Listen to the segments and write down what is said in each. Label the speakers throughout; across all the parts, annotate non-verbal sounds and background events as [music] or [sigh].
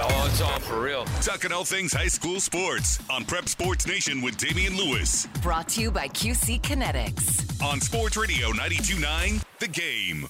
Speaker 1: Oh, it's on for real.
Speaker 2: Talking all things high school sports on Prep Sports Nation with Damian Lewis
Speaker 3: Brought to you by QC Kinetics.
Speaker 2: on Sports Radio 92.9 The Game.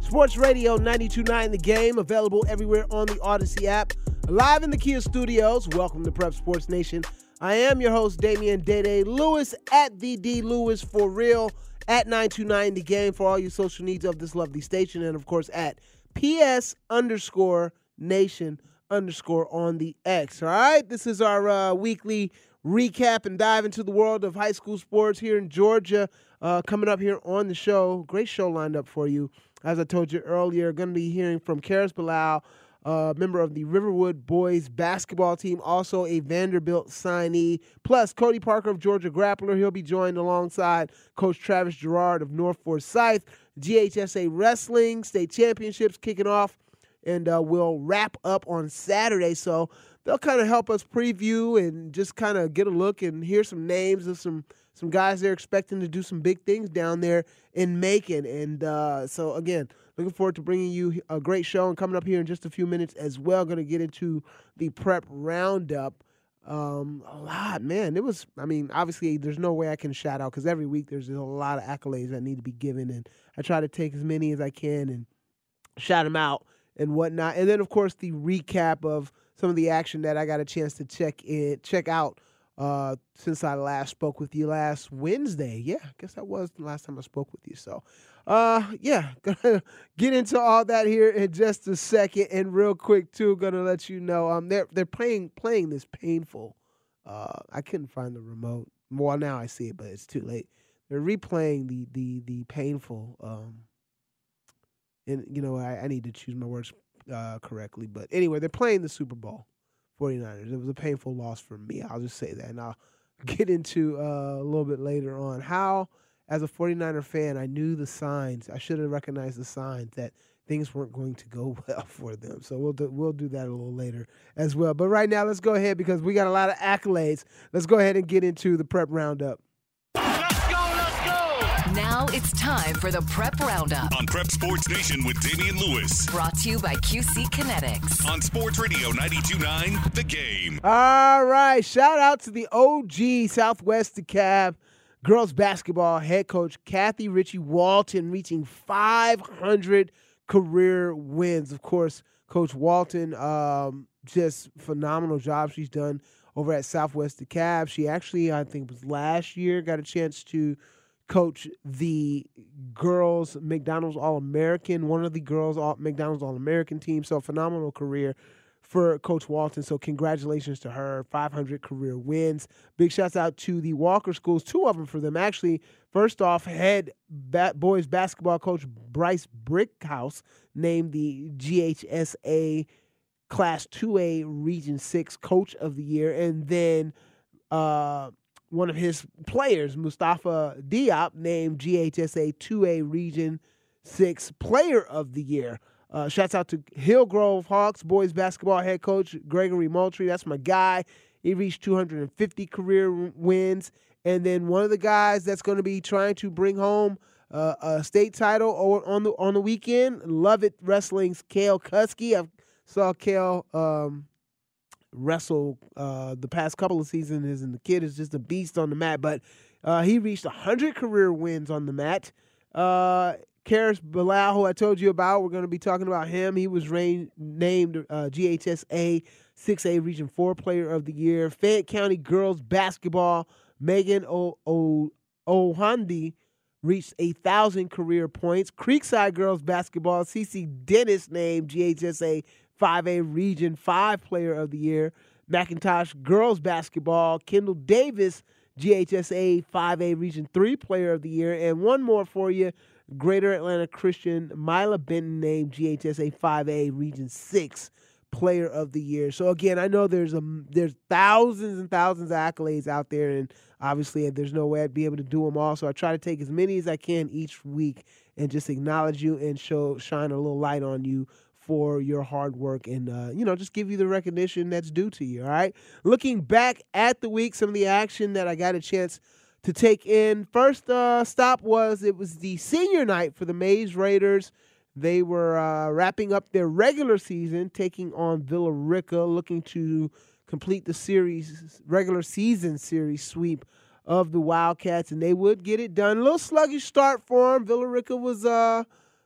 Speaker 4: Sports Radio 92.9 The Game, available everywhere on the Odyssey app. Live in the Kia studios. Welcome to Prep Sports Nation. I am your host, Damian Dede Lewis at the D Lewis for real at 929 The Game for all your social needs of this lovely station. And of course, at PS underscore nation underscore on the X. All right. This is our uh, weekly recap and dive into the world of high school sports here in Georgia. Uh, coming up here on the show, great show lined up for you. As I told you earlier, going to be hearing from Karris Bilal, uh, member of the Riverwood boys basketball team, also a Vanderbilt signee, plus Cody Parker of Georgia Grappler. He'll be joined alongside Coach Travis Jarrard of North Forsyth. GHSA Wrestling State Championships kicking off and uh, we'll wrap up on Saturday. So they'll kind of help us preview and just kind of get a look and hear some names of some some guys they're expecting to do some big things down there in Macon. And uh, so again, looking forward to bringing you a great show and coming up here in just a few minutes as well. Going to get into the prep roundup. Um, a lot, man. It was. I mean, obviously, there's no way I can shout out because every week there's a lot of accolades that need to be given, and I try to take as many as I can and shout them out and whatnot. And then, of course, the recap of some of the action that I got a chance to check in, check out uh, since I last spoke with you last Wednesday. Yeah, I guess that was the last time I spoke with you. So, uh, yeah, [laughs] gonna get into all that here in just a second. And real quick, too, gonna let you know, um, they're they're playing playing this painful. Uh, I couldn't find the remote. Well, now I see it, but it's too late. They're replaying the the the painful. Um, and you know, I, I need to choose my words uh, correctly. But anyway, they're playing the Super Bowl 49ers. It was a painful loss for me. I'll just say that. And I'll [laughs] get into uh, a little bit later on how, as a 49er fan, I knew the signs. I should have recognized the signs that things weren't going to go [laughs] well for them. So we'll do, we'll do that a little later as well. But right now, let's go ahead because we got a lot of accolades. Let's go ahead and get into the prep roundup. Let's go, let's go.
Speaker 3: Now it's time for the Prep Roundup.
Speaker 2: On Prep Sports Nation with Damian Lewis
Speaker 3: Brought to you by QC Kinetics.
Speaker 2: on Sports Radio 92.9 The Game.
Speaker 4: All right. Shout out to the OG Southwest DeKalb girls basketball head coach Kathy Ritchie Walton reaching 500 career wins. Of course, Coach Walton, um, just phenomenal job she's done over at Southwest DeKalb. She actually, I think, was last year got a chance to coach the girls McDonald's All American, one of the girls All McDonald's All American team. So phenomenal career for Coach Walton. So congratulations to her, 500 career wins. Big shouts out to the Walker schools, two of them for them actually. First off, head ba- boys basketball coach Bryce Brickhouse named the GHSA Class 2A Region 6 Coach of the Year. And then uh, one of his players, Mustafa Diop, named GHSA 2A Region 6 Player of the Year. Uh, shouts out to Hillgrove Hawks boys basketball head coach Gregory Moultrie. That's my guy. He reached 250 career wins. And then one of the guys that's going to be trying to bring home uh, a state title or on the on the weekend, Lovett Wrestling's Kale Kusky. I saw Kale um, wrestle uh, the past couple of seasons, and the kid is just a beast on the mat. But uh, he reached 100 career wins on the mat. Karris Bilal, who I told you about, we're going to be talking about him. He was named uh, GHSA 6A Region 4 Player of the Year. Fayette County Girls Basketball, Megan o- o- Ohandi reached a thousand career points. Creekside girls basketball, CC Dennis named GHSA 5A Region 5 Player of the Year. McIntosh girls basketball, Kendall Davis, GHSA 5A Region 3 Player of the Year. And one more for you Greater Atlanta Christian, Mila Benton named GHSA 5A Region 6 Player of the Year. So again, I know there's a there's thousands and thousands of accolades out there, and obviously there's no way I'd be able to do them all. So I try to take as many as I can each week and just acknowledge you and show shine a little light on you for your hard work and uh, you know just give you the recognition that's due to you. All right. Looking back at the week, some of the action that I got a chance to take in. First uh, stop was it was the senior night for the Mays Raiders. They were uh, wrapping up their regular season, taking on Villa Rica, looking to complete the series regular season series sweep of the Wildcats, and they would get it done. A little sluggish start for them. Villa Rica was, uh,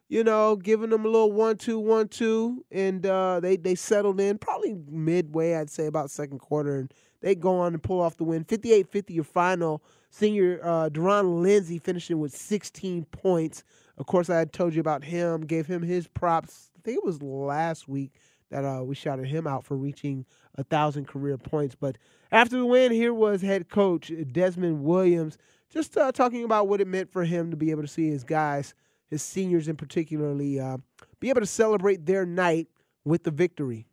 Speaker 4: you know, giving them a little one-two, one-two, and uh, they they settled in probably midway, I'd say about second quarter, and they go on and pull off the win, 58-50 your final. Senior uh, Deron Lindsay finishing with 16 points. Of course, I had told you about him, gave him his props. I think it was last week that uh, we shouted him out for reaching a thousand career points. But after the win, here was head coach Desmond Williams, just uh, talking about what it meant for him to be able to see his guys, his seniors in particularly, uh, be able to celebrate their night with the victory.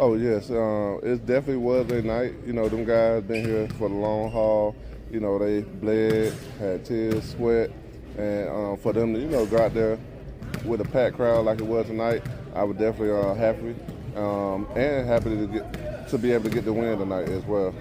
Speaker 1: Oh yes, uh, it definitely was a night. You know, them guys been here for the long haul. You know, they bled, had tears, sweat, and um, for them to you know go out there with a packed crowd like it was tonight, I was definitely uh, happy um, and happy to get to be able to get the win tonight as well.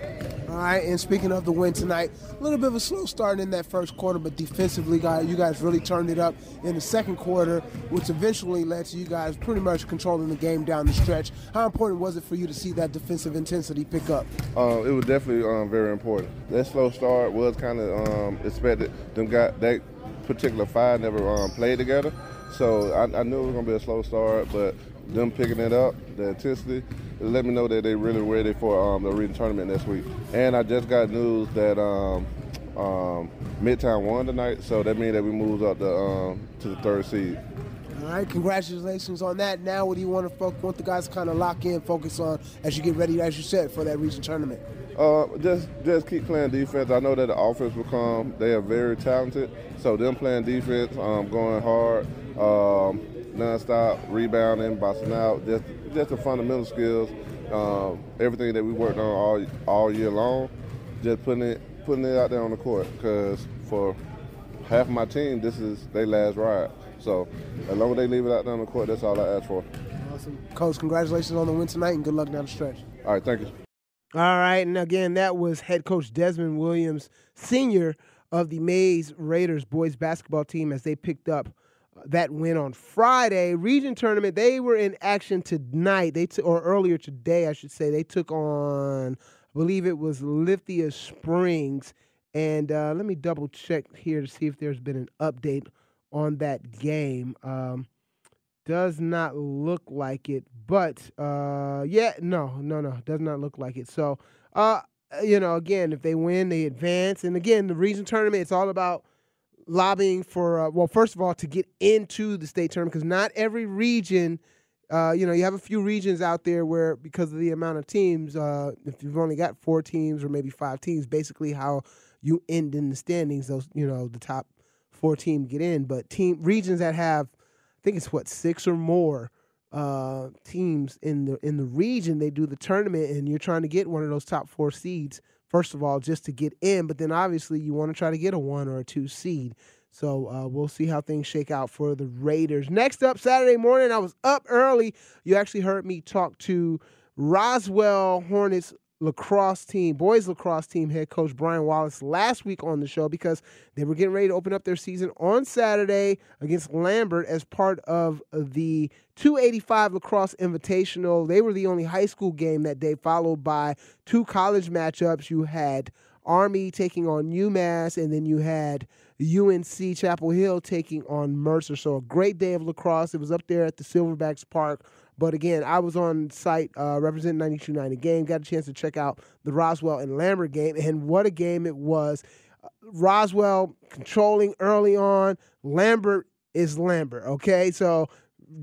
Speaker 4: All right, and speaking of the win tonight, a little bit of a slow start in that first quarter, but defensively, guys, you guys really turned it up in the second quarter, which eventually led to you guys pretty much controlling the game down the stretch. How important was it for you to see that defensive intensity pick up?
Speaker 1: Uh, it was definitely um, very important. That slow start was kind of um, expected. Them got that particular five never um, played together, so I, I knew it was to be a slow start, but them picking it up, the intensity, let me know that they're really ready for um, the region tournament next week. And I just got news that um, um, Midtown won tonight, so that means that we moved up the, um, to the third seed.
Speaker 4: All right, congratulations on that. Now, what do you want to focus, want the guys kind of lock in, focus on as you get ready, as you said, for that region tournament?
Speaker 1: Uh, just just keep playing defense. I know that the offense will come. They are very talented, so them playing defense, um, going hard, um, nonstop rebounding, boxing out, just just the fundamental skills, um, everything that we worked on all all year long, just putting it putting it out there on the court. Because for half my team, this is their last ride. So as long as they leave it out there on the court, that's all I ask for.
Speaker 4: Awesome, coach. Congratulations on the win tonight, and good luck down the stretch.
Speaker 1: All right, thank you.
Speaker 4: All right, and again, that was head coach Desmond Williams, senior of the Mays Raiders boys basketball team, as they picked up that win on Friday. Region tournament, they were in action tonight. They t- or earlier today, I should say. They took on, I believe it was Lithia Springs. And uh, let me double check here to see if there's been an update on that game. Um, does not look like it, but uh, yeah, no, no, no, does not look like it. So, uh, you know, again, if they win, they advance. And again, the region tournament, it's all about lobbying for uh, well first of all to get into the state tournament because not every region uh, you know you have a few regions out there where because of the amount of teams uh, if you've only got four teams or maybe five teams basically how you end in the standings those you know the top four teams get in. But team regions that have i think it's what six or more uh, teams in the in the region they do the tournament and you're trying to get one of those top four seeds first of all, just to get in, but then obviously you want to try to get a one or a two seed. So uh, we'll see how things shake out for the Raiders. Next up, Saturday morning, I was up early. You actually heard me talk to Roswell Hornets lacrosse team, boys lacrosse team head coach Brian Wallace last week on the show because they were getting ready to open up their season on Saturday against Lambert as part of the 285 lacrosse invitational. They were the only high school game that day, followed by two college matchups. You had Army taking on UMass, and then you had UNC Chapel Hill taking on Mercer. So a great day of lacrosse. It was up there at the Silverbacks Park. But again, I was on site uh, representing 92.9 game. Got a chance to check out the Roswell and Lambert game, and what a game it was. Uh, Roswell controlling early on. Lambert is Lambert. Okay, so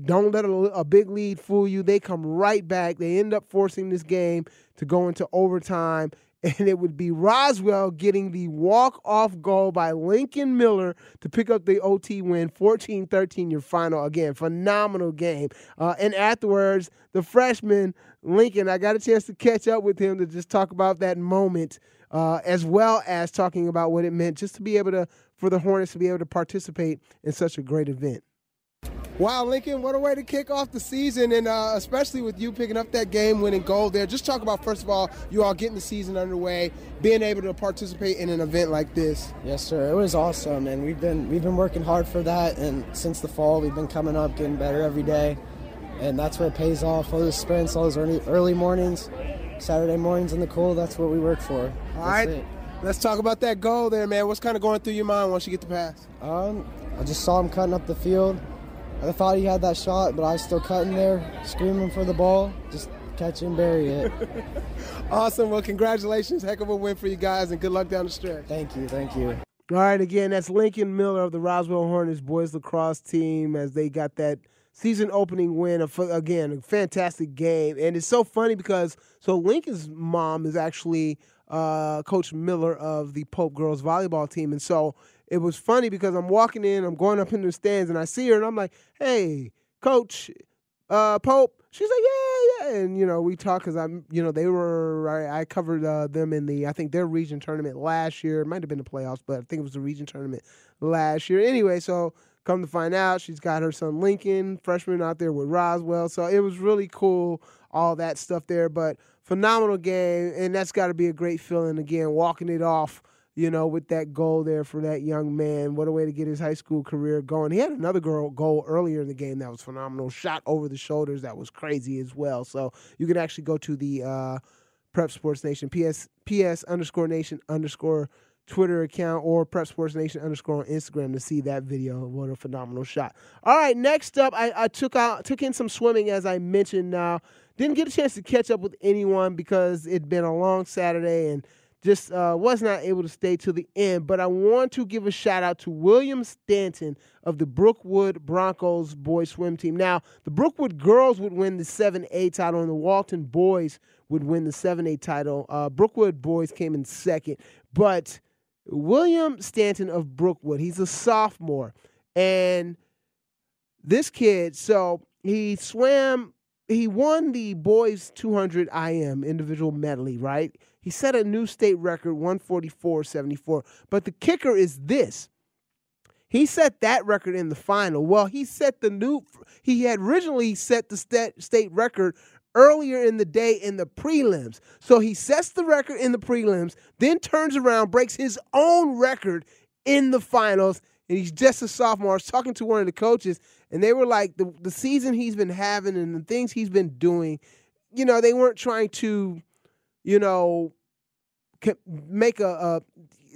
Speaker 4: don't let a, a, big lead fool you. They come right back. They end up forcing this game to go into overtime and it would be Roswell getting the walk-off goal by Lincoln Miller to pick up the OT win, 14-13 your final. Again, phenomenal game. Uh, and afterwards, the freshman, Lincoln, I got a chance to catch up with him to just talk about that moment uh, as well as talking about what it meant just to be able to, for the Hornets to be able to participate in such a great event. Wow, Lincoln, what a way to kick off the season, and uh, especially with you picking up that game winning goal there. Just talk about, first of all, you all getting the season underway, being able to participate in an event like this.
Speaker 5: Yes, sir. It was awesome, and we've been we've been working hard for that, and since the fall, we've been coming up, getting better every day, and that's what pays off. All those sprints, all those early, early mornings, Saturday mornings in the cool, that's what we work for.
Speaker 4: All that's right. It. Let's talk about that goal there, man. What's kind of going through your mind once you get the pass?
Speaker 5: Um, I just saw him cutting up the field I thought he had that shot, but I was still cutting there, screaming for the ball, just catch and bury it. [laughs]
Speaker 4: awesome. Well, congratulations. Heck of a win for you guys, and good luck down the stretch.
Speaker 5: Thank you. Thank you.
Speaker 4: All right, again, that's Lincoln Miller of the Roswell Hornets boys lacrosse team as they got that season opening win. Again, a fantastic game. And it's so funny because so Lincoln's mom is actually uh, Coach Miller of the Pope girls volleyball team. And so it was funny because I'm walking in, I'm going up in the stands, and I see her, and I'm like, "Hey, Coach uh, Pope." She's like, "Yeah, yeah," and you know, we talk because I'm, you know, they were I, I covered uh, them in the I think their region tournament last year. It might have been the playoffs, but I think it was the region tournament last year. Anyway, so come to find out, she's got her son Lincoln, freshman, out there with Roswell. So it was really cool, all that stuff there. But phenomenal game, and that's got to be a great feeling again, walking it off you know, with that goal there for that young man. What a way to get his high school career going. He had another girl goal earlier in the game that was phenomenal. Shot over the shoulders that was crazy as well. So you can actually go to the uh, Prep Sports Nation PS PS underscore Nation underscore Twitter account or Prep Sports Nation underscore on Instagram to see that video. What a phenomenal shot! All right, next up, I, I took out took in some swimming as I mentioned. Now didn't get a chance to catch up with anyone because it'd been a long Saturday and just uh, was not able to stay to the end. But I want to give a shout out to William Stanton of the Brookwood Broncos boys swim team. Now, the Brookwood girls would win the 7A title, and the Walton boys would win the 7A title. Uh, Brookwood boys came in second. But William Stanton of Brookwood, he's a sophomore. And this kid, so he swam, he won the boys 200 IM individual medley, right? He set a new state record, 144.74. But the kicker is this. He set that record in the final. Well, he set the new, he had originally set the state record earlier in the day in the prelims. So he sets the record in the prelims, then turns around, breaks his own record in the finals, and he's just a sophomore. I was talking to one of the coaches, and they were like, the, the season he's been having and the things he's been doing, you know, they weren't trying to you know, make a, a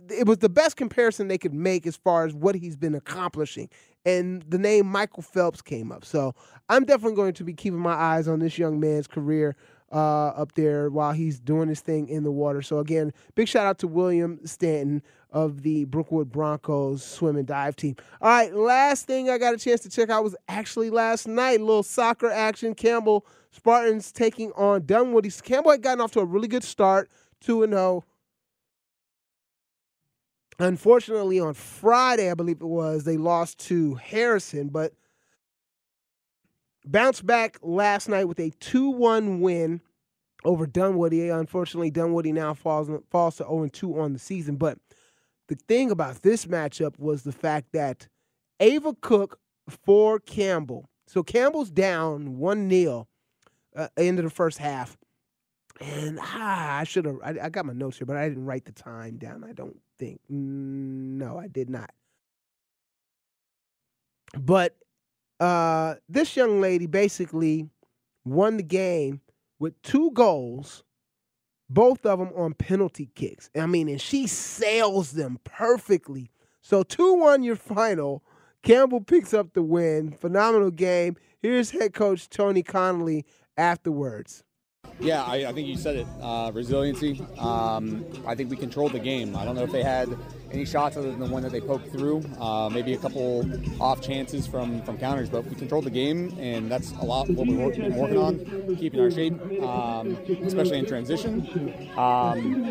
Speaker 4: it was the best comparison they could make as far as what he's been accomplishing. And the name Michael Phelps came up. So I'm definitely going to be keeping my eyes on this young man's career uh, up there while he's doing his thing in the water. So again, big shout out to William Stanton of the Brookwood Broncos swim and dive team. All right, last thing I got a chance to check out was actually last night. Little soccer action. Campbell Spartans taking on Dunwoody. Campbell had gotten off to a really good start, 2 0. Unfortunately, on Friday, I believe it was, they lost to Harrison, but bounced back last night with a 2 1 win over Dunwoody. Unfortunately, Dunwoody now falls, falls to 0 2 on the season. But the thing about this matchup was the fact that Ava Cook for Campbell. So Campbell's down 1 0 uh, the first half. And ah, I should have. I, I got my notes here, but I didn't write the time down. I don't think. No, I did not. But uh, this young lady basically won the game with two goals, both of them on penalty kicks. I mean, and she sails them perfectly. So 2 1 your final. Campbell picks up the win. Phenomenal game. Here's head coach Tony Connolly afterwards.
Speaker 6: Yeah, I, I think you said it. Uh, resiliency. Um, I think we controlled the game. I don't know if they had any shots other than the one that they poked through. Uh, maybe a couple off chances from, from counters, but we controlled the game, and that's a lot what we've been working on, keeping our shape, um, especially in transition. Um,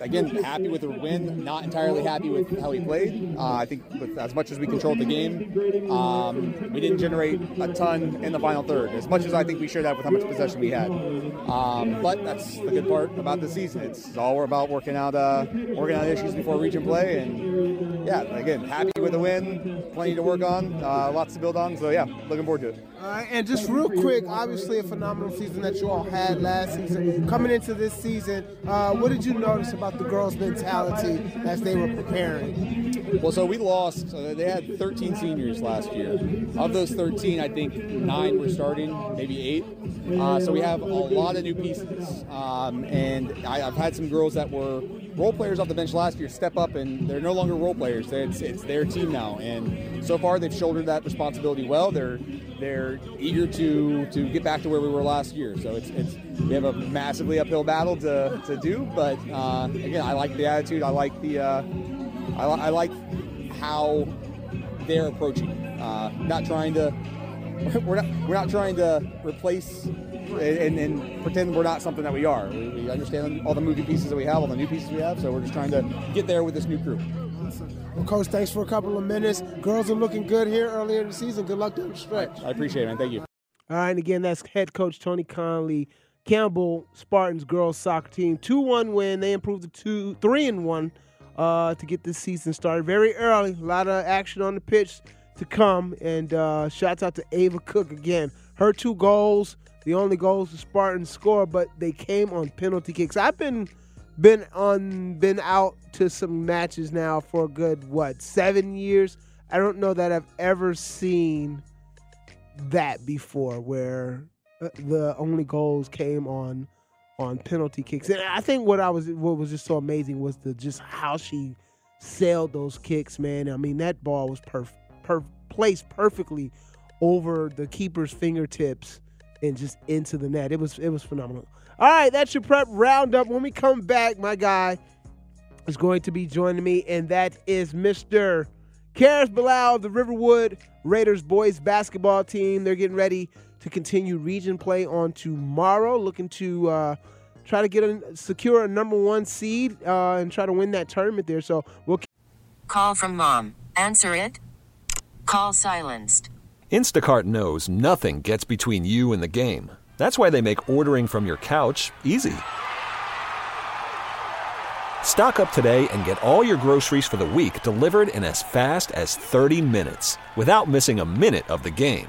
Speaker 6: again, happy with the win. Not entirely happy with how we played. Uh, I think with as much as we controlled the game, um, we didn't generate a ton in the final third. As much as I think we should have with how much possession we had. Um, but that's the good part about the season. It's all about working out uh, working out issues before region play, and yeah, again, happy with the win. Plenty to work on, uh, lots to build on. So yeah, looking forward to it.
Speaker 4: And just real quick, obviously a phenomenal season that you all had last season. Coming into this season, uh, what did you notice about the girls' mentality as they were preparing?
Speaker 6: Well, so we lost. Uh, they had 13 seniors last year. Of those 13, I think nine were starting, maybe eight. Uh, so we have a lot of new pieces. Um, and I, I've had some girls that were role players off the bench last year step up, and they're no longer role players. It's, it's their team now, and so far they've shouldered that responsibility well. They're they're eager to to get back to where we were last year. So it's it's we have a massively uphill battle to, to do, but uh, again, I like the attitude. I like the uh, I, I like how they're approaching. Uh, not trying to [laughs] we're not we're not trying to replace and, and pretend we're not something that we are. We, we understand all the moving pieces that we have, all the new pieces we have. So we're just trying to get there with this new crew.
Speaker 4: Well, Coach, thanks for a couple of minutes. Girls are looking good here earlier in the season. Good luck down the stretch.
Speaker 6: I appreciate it, man. Thank you.
Speaker 4: All right, and again, that's head coach Tony Conley. Campbell Spartans girls soccer team, two one win. They improved to two, three and one uh, to get this season started very early. A lot of action on the pitch to come, and uh, shouts out to Ava Cook again. Her two goals, the only goals the Spartans score, but they came on penalty kicks. I've been been on been out to some matches now for a good what seven years. I don't know that I've ever seen that before where uh, the only goals came on on penalty kicks. And I think what I was what was just so amazing was the just how she sailed those kicks, man. I mean, that ball was perf- per- placed perfectly over the keeper's fingertips and just into the net. It was it was phenomenal. All right, that's your prep roundup. When we come back, my guy is going to be joining me, and that is Mr. Karris Bilal of the Riverwood Raiders boys basketball team. They're getting ready to continue region play on tomorrow, looking to uh, try to get a secure a number one seed uh, and try to win that tournament there. So we'll
Speaker 7: Call from mom. Answer it. Call silenced.
Speaker 8: Instacart knows nothing gets between you and the game. That's why they make ordering from your couch easy. Stock up today and get all your groceries for the week delivered in as fast as 30 minutes without missing a minute of the game.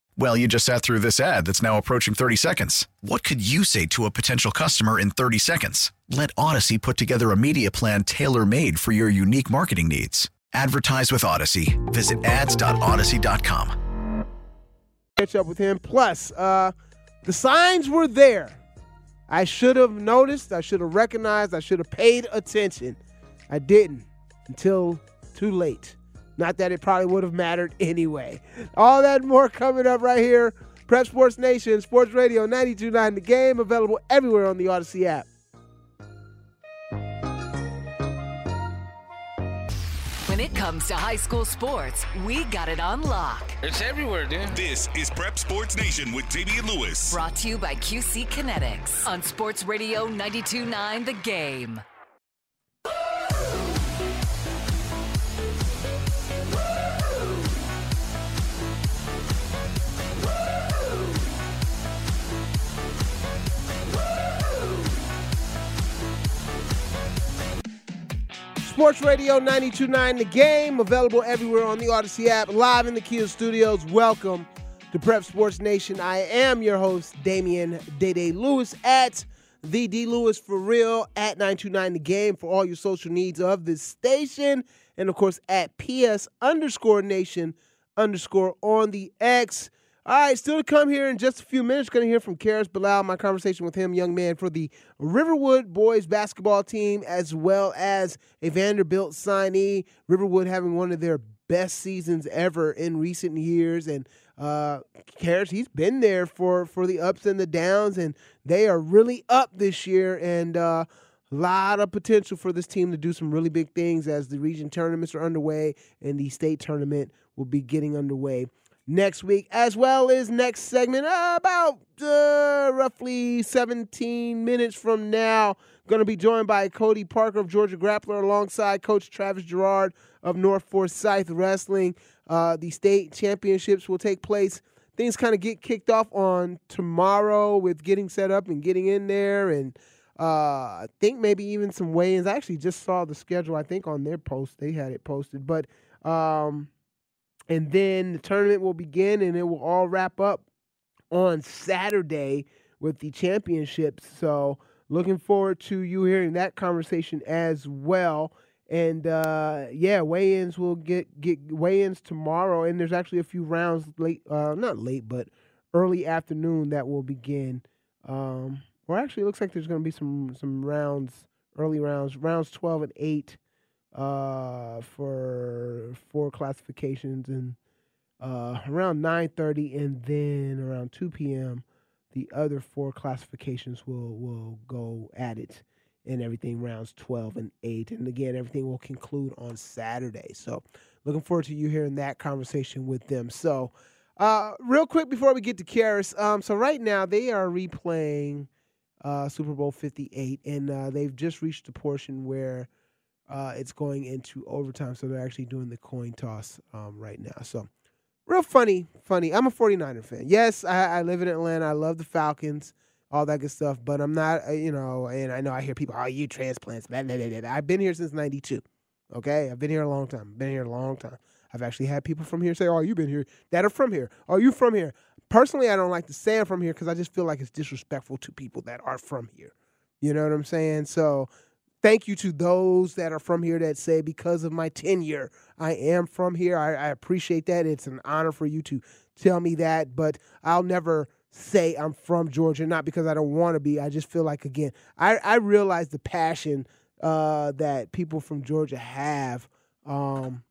Speaker 9: Well, you just sat through this ad that's now approaching 30 seconds. What could you say to a potential customer in 30 seconds? Let Odyssey put together a media plan tailor made for your unique marketing needs. Advertise with Odyssey. Visit ads.odyssey.com.
Speaker 4: catch up with him. Plus, uh, the signs were there. I should have noticed. I should have recognized. I should have paid attention. I didn't until too late. Not that it probably would have mattered anyway. All that and more coming up right here. Prep Sports Nation, Sports Radio 92.9 The Game, available everywhere on the Odyssey app.
Speaker 3: When it comes to high school sports, we got it on lock.
Speaker 2: It's everywhere, dude. This is Prep Sports Nation with Damian Lewis.
Speaker 3: Brought to you by QC Kinetics on Sports Radio 92.9 The Game.
Speaker 4: Sports Radio 929 The Game, available everywhere on the Odyssey app, live in the Kia studios. Welcome to Prep Sports Nation. I am your host, Damian Day Lewis at the D Lewis for real at 929 The Game for all your social needs of this station. And of course, at PS underscore nation underscore on the X. All right, still to come here in just a few minutes. Going to hear from Karris Bilal, my conversation with him, young man for the Riverwood boys basketball team, as well as a Vanderbilt signee. Riverwood having one of their best seasons ever in recent years, and uh, Karris, he's been there for for the ups and the downs, and they are really up this year, and a uh, lot of potential for this team to do some really big things as the region tournaments are underway and the state tournament will be getting underway next week, as well as next segment, about uh, roughly 17 minutes from now. Going to be joined by Cody Parker of Georgia Grappler alongside Coach Travis Jarrard of North Forsyth Wrestling. Uh, the state championships will take place. Things kind of get kicked off on tomorrow with getting set up and getting in there, and uh, I think maybe even some weigh-ins. I actually just saw the schedule. I think on their post they had it posted, but um, and then the tournament will begin and it will all wrap up on Saturday with the championships. So looking forward to you hearing that conversation as well. And uh, yeah, weigh-ins will get get weigh-ins tomorrow, and there's actually a few rounds late, uh, not late, but early afternoon that will begin. Um, or actually, it looks like there's going to be some some rounds, early rounds, rounds 12 and 8 uh, for four classifications, and uh, around 9:30, and then around 2 p.m. the other four classifications will will go at it, and everything rounds 12 and 8, and again everything will conclude on Saturday. So, looking forward to you hearing that conversation with them. So. Uh, real quick before we get to Karris, um, so right now they are replaying uh, Super Bowl 58, and uh, they've just reached a portion where uh, it's going into overtime, so they're actually doing the coin toss um, right now. So, real funny, funny. I'm a 49er fan. Yes, I, I, live in Atlanta. I love the Falcons, all that good stuff, but I'm not, uh, you know, and I know I hear people, oh, you transplants. I've been here since 92. Okay? I've been here a long time. Been here a long time. I've actually had people from here say, oh, you've been here, that are from here. Oh, you from here. Personally, I don't like to say I'm from here because I just feel like it's disrespectful to people that are from here. You know what I'm saying? So, thank you to those that are from here that say because of my tenure i am from here. I, I, appreciate that. It's an honor for you to tell me that but i'll never say i'm from georgia not because i don't want to be. I just feel like again i, I realize the passion uh, that people from georgia have um,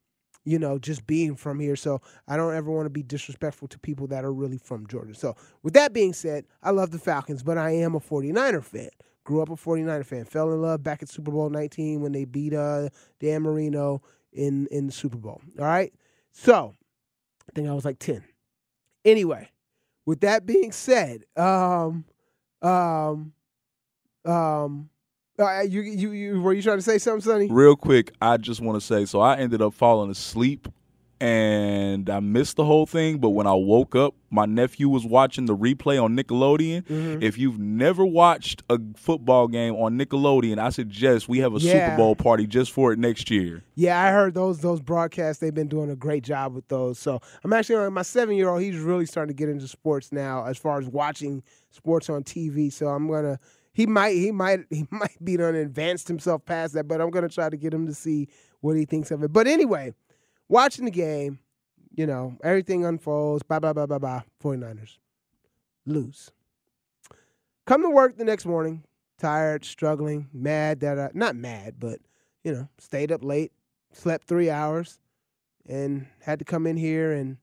Speaker 4: you know just being from here. So i don't ever want to be disrespectful to people that are really from georgia. So with that being said i love the falcons but i am a 49er fan Grew up a 49er fan. Fell in love back at Super Bowl 19 when they beat uh, Dan Marino in, in the Super Bowl. All right? So, I think I was like 10. Anyway, with that being said, um, um, um, uh, you, you, you, were you trying to say something, Sonny?
Speaker 10: Real quick, I just want to say so I ended up falling asleep and I missed the whole thing. But when I woke up, my nephew was watching the replay on Nickelodeon. Mm-hmm. If you've never watched a football game on Nickelodeon, I suggest we have a yeah. Super Bowl party just for it next year.
Speaker 4: Yeah, I heard those those broadcasts. They've been doing a great job with those. So I'm actually my seven year old. He's really starting to get into sports now, as far as watching sports on TV. So I'm gonna. He might, he might, [laughs] he might be done advanced himself past that, but I'm gonna try to get him to see what he thinks of it. But anyway, watching the game, you know, everything unfolds, blah, blah, blah, blah, blah. 49ers lose. Come to work the next morning, tired, struggling, mad that I, not mad, but, you know, stayed up late, slept three hours, and had to come in here. And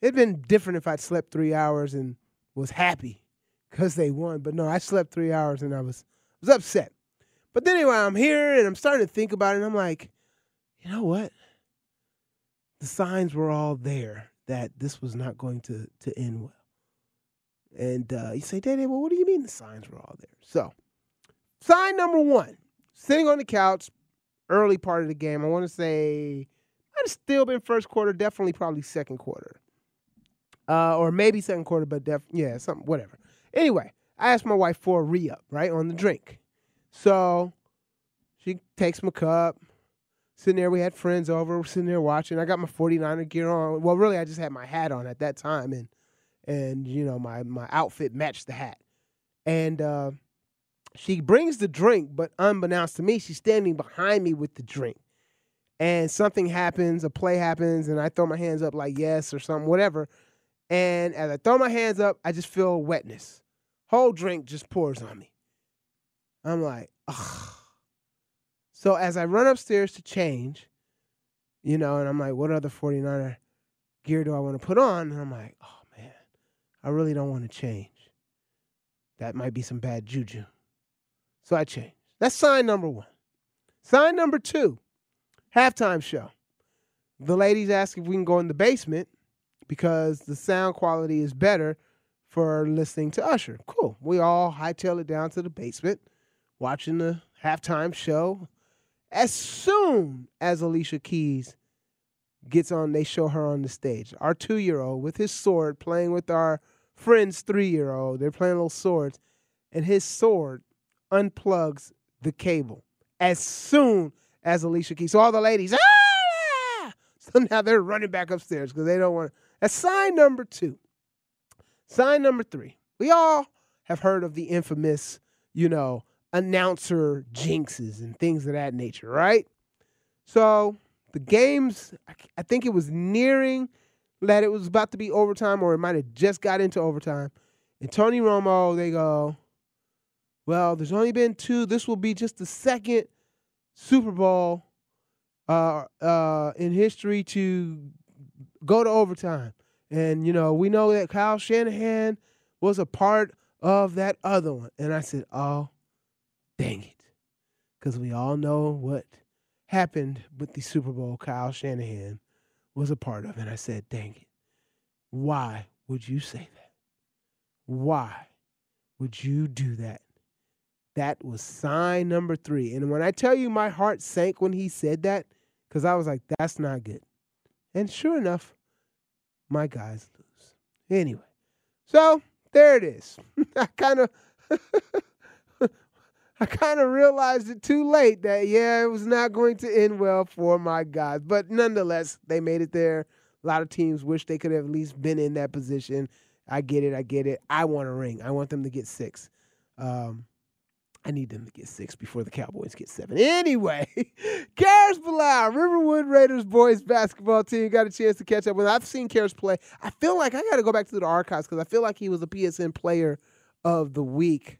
Speaker 4: it'd been different if I'd slept three hours and was happy because they won. But no, I slept three hours and I was, was upset. But then anyway, I'm here and I'm starting to think about it, and I'm like, you know what? The signs were all there that this was not going to to end well. And uh, you say, Daddy, well, what do you mean the signs were all there? So, sign number one, sitting on the couch, early part of the game. I want to say might have still been first quarter, definitely probably second quarter, uh, or maybe second quarter, but def- yeah, something, whatever. Anyway, I asked my wife for a re up right on the drink, so she takes my cup, sitting there. We had friends over. We're sitting there watching. I got my 49er gear on. Well, really, I just had my hat on at that time, and and you know my my outfit matched the hat. And uh, she brings the drink, but unbeknownst to me, she's standing behind me with the drink. And something happens, a play happens, and I throw my hands up like yes or something, whatever. And as I throw my hands up, I just feel wetness. Whole drink just pours on me. I'm like, ugh. So as I run upstairs to change, you know, and I'm like, what other 49er gear do I want to put on? And I'm like, oh man, I really don't want to change. That might be some bad juju. So I changed. That's sign number one. Sign number two, halftime show. The ladies ask if we can go in the basement because the sound quality is better for listening to Usher. Cool. We all hightail it down to the basement, watching the halftime show. As soon as Alicia Keys gets on, they show her on the stage. Our two year old with his sword playing with our friend's three year old. They're playing little swords, and his sword unplugs the cable as soon as Alicia Keys. So all the ladies, ah! So now they're running back upstairs because they don't want. That's sign number two. Sign number three. We all have heard of the infamous, you know, announcer jinxes and things of that nature, right? So the games, I think it was nearing that it was about to be overtime, or it might have just got into overtime. And Tony Romo, they go, well, there's only been two. This will be just the second Super Bowl uh, uh, in history to go to overtime. And, you know, we know that Kyle Shanahan was a part of that other one. And I said, oh, dang it. Because we all know what happened with the Super Bowl Kyle Shanahan was a part of. And I said, dang it. Why would you say that? Why would you do that? That was sign number three. And when I tell you my heart sank when he said that, because I was like, that's not good. And sure enough, my guys lose. Anyway, so there it is. [laughs] I kind of [laughs] I kind of realized it too late that yeah, it was not going to end well for my guys. But nonetheless, they made it there. A lot of teams wish they could have at least been in that position. I get it. I get it. I want a ring. I want them to get six. Um, I need them to get six before the Cowboys get seven. Anyway, [laughs] Karris Bilal, Riverwood Raiders boys basketball team, got a chance to catch up with. I've seen Karris play. I feel like I got to go back to the archives because I feel like he was a PSN player of the week.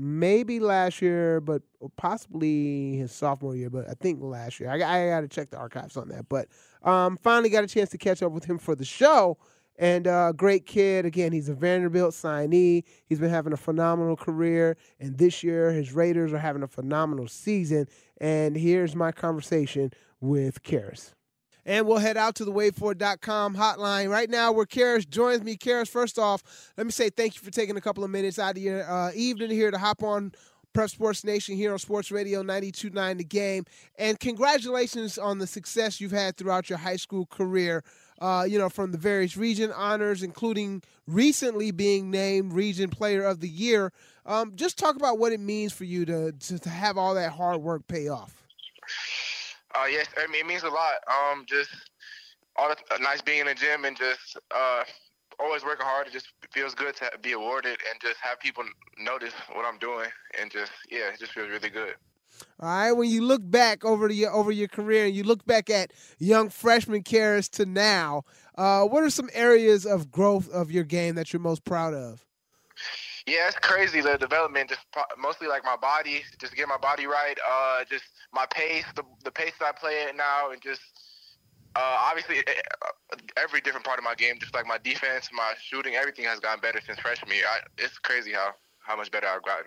Speaker 4: Maybe last year, but possibly his sophomore year, but I think last year. I, I got to check the archives on that. But um, finally got a chance to catch up with him for the show. And uh, great kid. Again, he's a Vanderbilt signee. He's been having a phenomenal career. And this year, his Raiders are having a phenomenal season. And here's my conversation with Karris. And we'll head out to the waitfor.com hotline right now where Karris joins me. Karris, first off, let me say thank you for taking a couple of minutes out of your uh, evening here to hop on Prep Sports Nation here on Sports Radio 92.9 The Game. And congratulations on the success you've had throughout your high school career uh, you know, from the various region honors, including recently being named Region Player of the Year. Um, just talk about what it means for you to, to, to have all that hard work pay off.
Speaker 11: Uh, yes, I mean it means a lot. Um, just all the uh, nice being in the gym and just uh, always working hard. It just feels good to be awarded and just have people notice what I'm doing and just yeah, it just feels really good.
Speaker 4: All right, when you look back over your over your career and you look back at young freshman Karris to now, uh, what are some areas of growth of your game that you're most proud of?
Speaker 11: Yeah, it's crazy the development. Just mostly like my body, just get my body right. Uh, just my pace, the the pace that I play at now, and just uh, obviously eh, eh, every different part of my game, just like my defense, my shooting, everything has gotten better since freshman year. I, it's crazy how how much better I've gotten.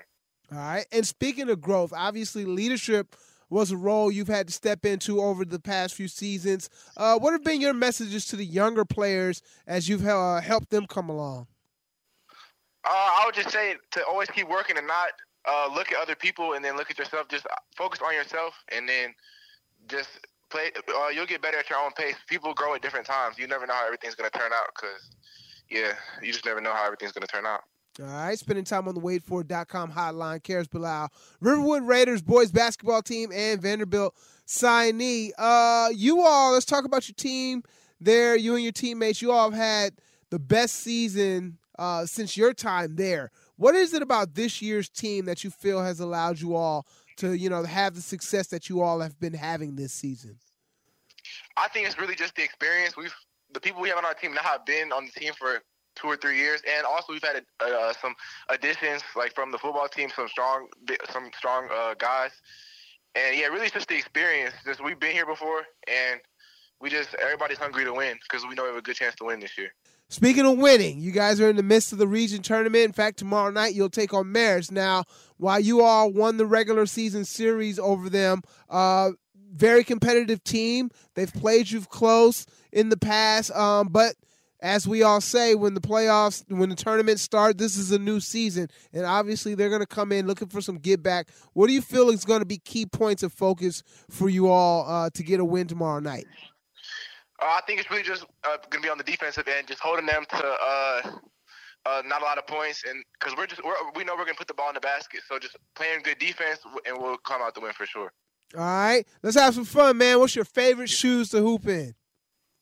Speaker 4: All right. And speaking of growth, obviously leadership was a role you've had to step into over the past few seasons. Uh, what have been your messages to the younger players as you've uh, helped them come along?
Speaker 11: Uh, I would just say to always keep working and not uh, look at other people and then look at yourself. Just focus on yourself and then just play. Uh, you'll get better at your own pace. People grow at different times. You never know how everything's going to turn out because, yeah, you just never know how everything's going to turn out.
Speaker 4: All right, spending time on the waitfor.com hotline. Karris Bilal, Riverwood Raiders boys basketball team, and Vanderbilt signee. Uh, you all, let's talk about your team there. You and your teammates, you all have had the best season uh, since your time there. What is it about this year's team that you feel has allowed you all to, you know, have the success that you all have been having this season?
Speaker 11: I think it's really just the experience. We've the people we have on our team now have been on the team for two or three years, and also we've had uh, some additions like from the football team, some strong, some strong uh, guys, and yeah, really it's just the experience. Just we've been here before, and we just everybody's hungry to win because we know we have a good chance to win this year.
Speaker 4: Speaking of winning, you guys are in the midst of the region tournament. In fact, tomorrow night you'll take on Marist. Now, while you all won the regular season series over them, uh, very competitive team. They've played you close in the past, um, but as we all say, when the playoffs, when the tournament start, this is a new season, and obviously they're going to come in looking for some get back. What do you feel is going to be key points of focus for you all uh, to get a win tomorrow night?
Speaker 11: Uh, I think it's really just uh, going to be on the defensive end, just holding them to uh, uh, not a lot of points, and because we're just we're, we know we're going to put the ball in the basket, so just playing good defense, and we'll come out the win for sure.
Speaker 4: All right, let's have some fun, man. What's your favorite shoes to hoop in?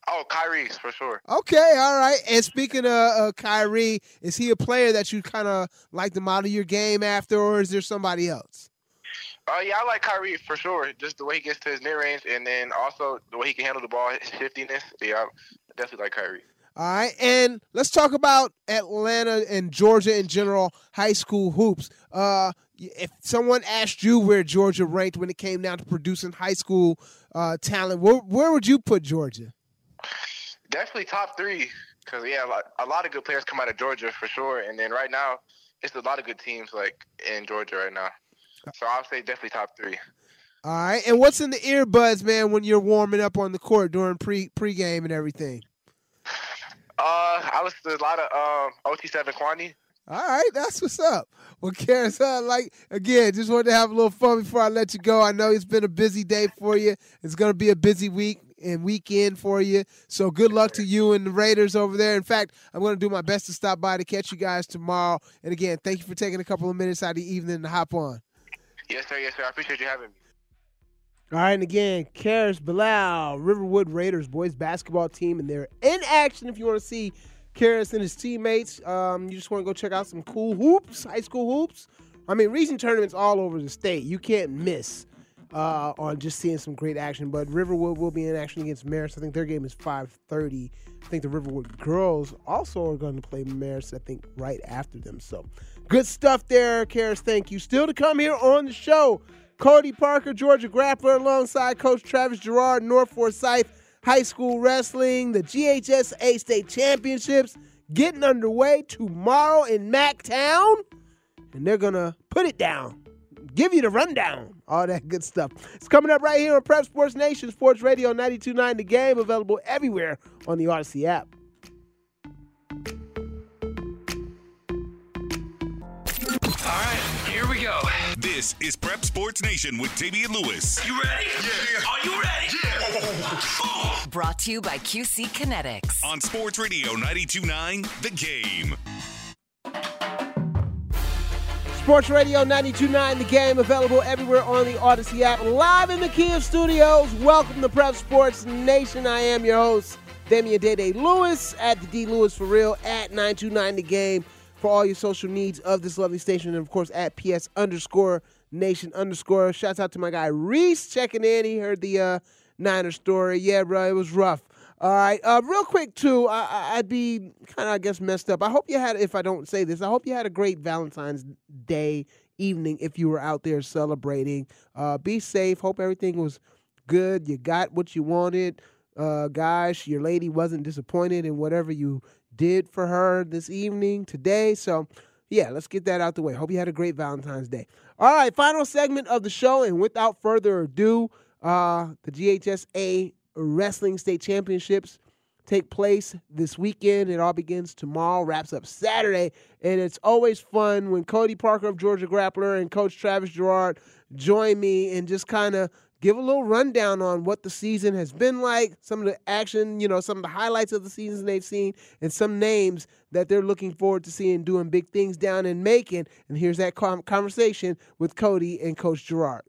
Speaker 11: Oh, Kyrie's for sure.
Speaker 4: Okay, all right. And speaking of uh, Kyrie, is he a player that you kind of like to model your game after, or is there somebody else?
Speaker 11: Uh, yeah, I like Kyrie for sure. Just the way he gets to his mid range, and then also the way he can handle the ball, his shiftiness. Yeah, I definitely like Kyrie.
Speaker 4: All right, and let's talk about Atlanta and Georgia in general, high school hoops. Uh, if someone asked you where Georgia ranked when it came down to producing high school uh, talent, where, where would you put Georgia?
Speaker 11: Definitely top three, because yeah, a lot, a lot of good players come out of Georgia for sure, and then right now, it's a lot of good teams like in Georgia right now. So I'll say definitely top three.
Speaker 4: All right, and what's in the earbuds, man, when you're warming up on the court during pre pregame and everything?
Speaker 11: Uh, I listen to a lot of um, OT7 Quanny.
Speaker 4: All right, that's what's up. Well, Karris, uh, like again, just wanted to have a little fun before I let you go. I know it's been a busy day for you. It's going to be a busy week and weekend for you. So good luck to you and the Raiders over there. In fact, I'm going to do my best to stop by to catch you guys tomorrow. And again, thank you for taking a couple of minutes out of the evening to hop on.
Speaker 11: Yes, sir. Yes, sir. I appreciate you having me.
Speaker 4: All right, and again, Karris Bilal, Riverwood Raiders boys basketball team, and they're in action. If you want to see Karris and his teammates, um, you just want to go check out some cool hoops, high school hoops. I mean, region tournaments all over the state. You can't miss uh, on just seeing some great action. But Riverwood will be in action against Marist. I think their game is 5:30. I think the Riverwood girls also are going to play Marist. I think right after them. So good stuff there, Karris. Thank you. Still to come here on the show. Cody Parker, Georgia Grappler, alongside Coach Travis Jarrard, North Forsyth High School Wrestling, the GHSA State Championships getting underway tomorrow in MacTown. And they're to put it down, give you the rundown, all that good stuff. It's coming up right here on Prep Sports Nation, Sports Radio 92.9 The Game, available everywhere on the Audacy app.
Speaker 2: All right, here we go. This is Prep Sports Nation with Damian Lewis.
Speaker 12: You ready? Yeah. Are you ready? Yeah.
Speaker 3: Oh, oh, oh, Brought to you by QC Kinetix.
Speaker 2: On Sports Radio 92.9 The Game.
Speaker 4: Sports Radio 92.9 The Game, available everywhere on the Audacy app. Live in the Kia studios. Welcome to Prep Sports Nation. I am your host, Damian Dede Lewis at the D Lewis for real at 929 The Game for all your social needs of this lovely station. And of course, at PS underscore nation underscore. Shouts out to my guy Reese checking in. He heard the uh, Niner story. Yeah, bro, it was rough. All right, uh, real quick too. I, would be kind of, I guess, messed up. I hope you had, if I don't say this, I hope you had a great Valentine's Day evening. If you were out there celebrating, uh, be safe. Hope everything was good. You got what you wanted. Uh, guys, your lady wasn't disappointed in whatever you did for her this evening, today. So, yeah, let's get that out the way. Hope you had a great Valentine's Day. All right, final segment of the show, and without further ado, uh, the GHSA Wrestling State Championships take place this weekend. It all begins tomorrow, wraps up Saturday, and it's always fun when Cody Parker of Georgia Grappler and Coach Travis Jarrard join me and just kind of give a little rundown on what the season has been like, some of the action, you know, some of the highlights of the seasons they've seen, and some names that they're looking forward to seeing doing big things down in Macon. And here's that conversation with Cody and Coach Jarrard.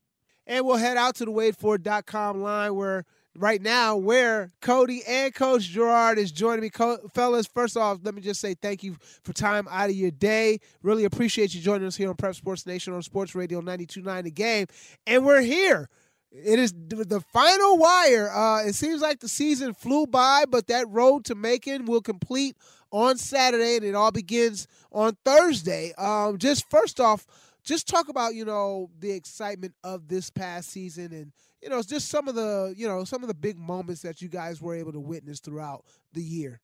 Speaker 4: And we'll head out to the waitfor.com line where right now where Cody and Coach Jarrard is joining me. Co- fellas, first off, let me just say thank you for time out of your day. Really appreciate you joining us here on Prep Sports Nation on Sports Radio 92.9 The Game. And we're here. It is the final wire. Uh, it seems like the season flew by, but that road to Macon will complete on Saturday, and it all begins on Thursday. Um, just first off, just talk about you know the excitement of this past season and you know just some of the you know some of the big moments that you guys were able to witness throughout the year.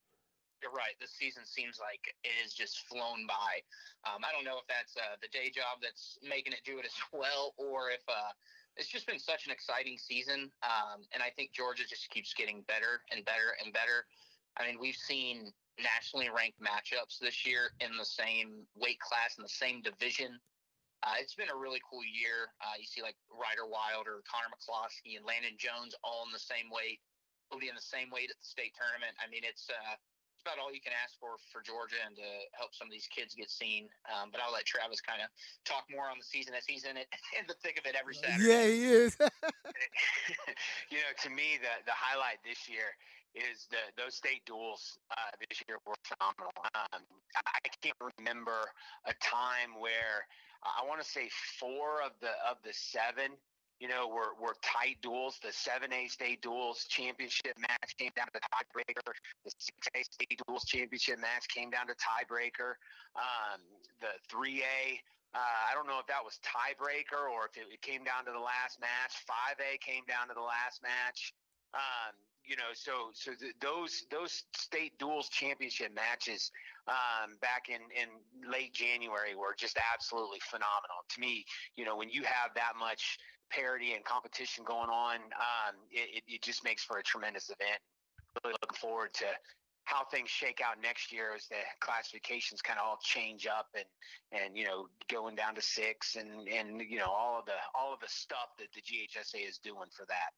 Speaker 13: You're right. This season seems like it has just flown by. Um, i don't know if that's uh, the day job that's making it do it as [laughs] well or if uh, it's just been such an exciting season um, and i think georgia just keeps getting better and better and better. I mean we've seen nationally ranked matchups this year in the same weight class in the same division uh, it's been a really cool year. Uh, you see like Ryder Wilder, Connor McCloskey, and Landon Jones all in the same weight. Will be in the same weight at the state tournament. I mean, it's uh, it's about all you can ask for for Georgia and to help some of these kids get seen. Um, but I'll let Travis kind of talk more on the season as he's in it [laughs] in the thick of it every Saturday.
Speaker 4: Yeah, he is. [laughs] [laughs]
Speaker 14: you know, to me, the the highlight this year is the those state duels uh, this year were phenomenal. Um, I can't remember a time where I want to say four of the of the seven, you know, were were tight duels. The seven A state duels championship match came down to tiebreaker. The six A state duels championship match came down to tiebreaker. Um, the three A. Uh, I don't know if that was tiebreaker or if it, it came down to the last match. 5A came down to the last match. Um, you know, so so th- those those state duels championship matches um, back in in late January were just absolutely phenomenal. To me, you know, when you have that much parity and competition going on, um, it, it just makes for a tremendous event. Really looking forward to how things shake out next year as the classifications kind of all change up and and you know going down to six and and you know all of the all of the stuff that the GHSA is doing for that.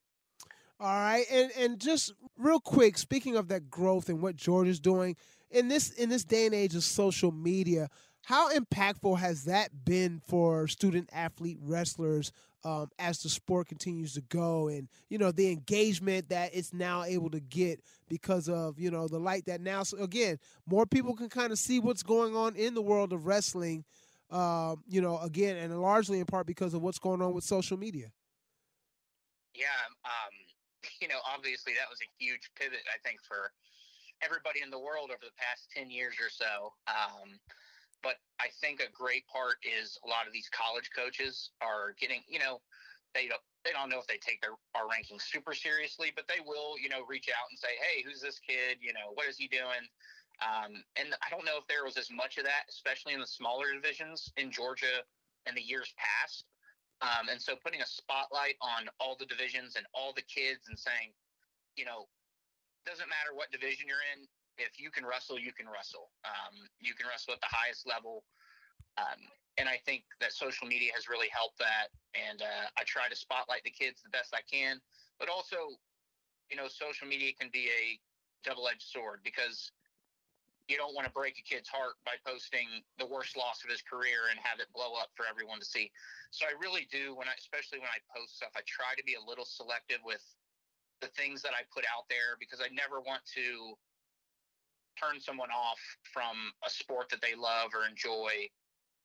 Speaker 4: All right, and and just real quick, speaking of that growth and what Georgia's doing in this in this day and age of social media, how impactful has that been for student athlete wrestlers um, as the sport continues to go, and you know the engagement that it's now able to get because of you know the light that now so again more people can kind of see what's going on in the world of wrestling. Um, you know, again, and largely in part because of what's going on with social media.
Speaker 13: Yeah, um, you know, obviously that was a huge pivot, I think, for everybody in the world over the past 10 years or so. Um, but I think a great part is a lot of these college coaches are getting, you know, they don't, they don't know if they take their our rankings super seriously, but they will, you know, reach out and say, "Hey, who's this kid? You know, what is he doing?" Um, and I don't know if there was as much of that, especially in the smaller divisions in Georgia in the years past. Um, and so putting a spotlight on all the divisions and all the kids and saying, you know, doesn't matter what division you're in, if you can wrestle, you can wrestle. Um, you can wrestle at the highest level. Um, and I think that social media has really helped that. And uh, I try to spotlight the kids the best I can. But also, you know, social media can be a double edged sword because you don't want to break a kid's heart by posting the worst loss of his career and have it blow up for everyone to see. So I really do when I, especially when I post stuff, I try to be a little selective with the things that I put out there because I never want to turn someone off from a sport that they love or enjoy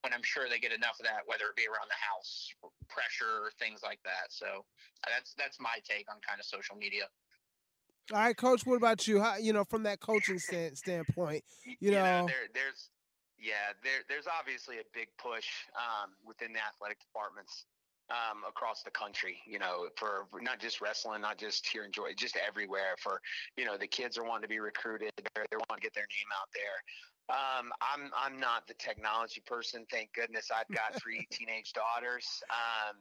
Speaker 13: when I'm sure they get enough of that, whether it be around the house, pressure, things like that. So that's that's my take on kind of social media.
Speaker 4: All right, coach. What about you? How you know from that coaching stand, standpoint? You,
Speaker 14: you
Speaker 4: know,
Speaker 14: know, there, there's yeah, there, there's obviously a big push um, within the athletic departments um, across the country. You know, for, for not just wrestling, not just here in Georgia, just everywhere. For you know, the kids are wanting to be recruited. They're, they want to get their name out there. Um, I'm I'm not the technology person. Thank goodness I've got [laughs] three teenage daughters. Um,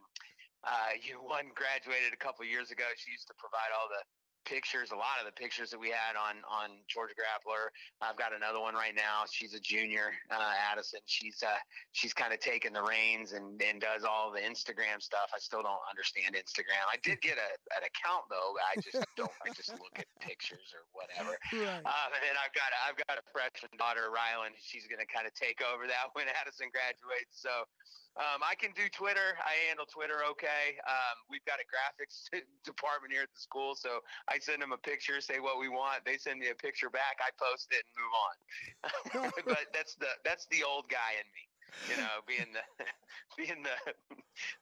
Speaker 14: uh, you [laughs] one graduated a couple years ago. She used to provide all the pictures, a lot of the pictures that we had on on Georgia Grappler. I've got another one right now. She's a junior, uh, Addison. She's uh, she's kind of taking the reins and, and does all the Instagram stuff. I still don't understand Instagram. I did get a, an account though. I just [laughs] don't. I just look at pictures or whatever.
Speaker 4: Right.
Speaker 14: Um, and then I've got a, I've got a freshman daughter, Rylan. She's going to kind of take over that [laughs] when Addison graduates. So um, I can do Twitter. I handle Twitter okay. Um, we've got a graphics [laughs] department here at the school, so I send them a picture, say what we want. They send me a picture back. I post it and move on. [laughs] but that's the that's the old guy in me, you know, being the [laughs] being the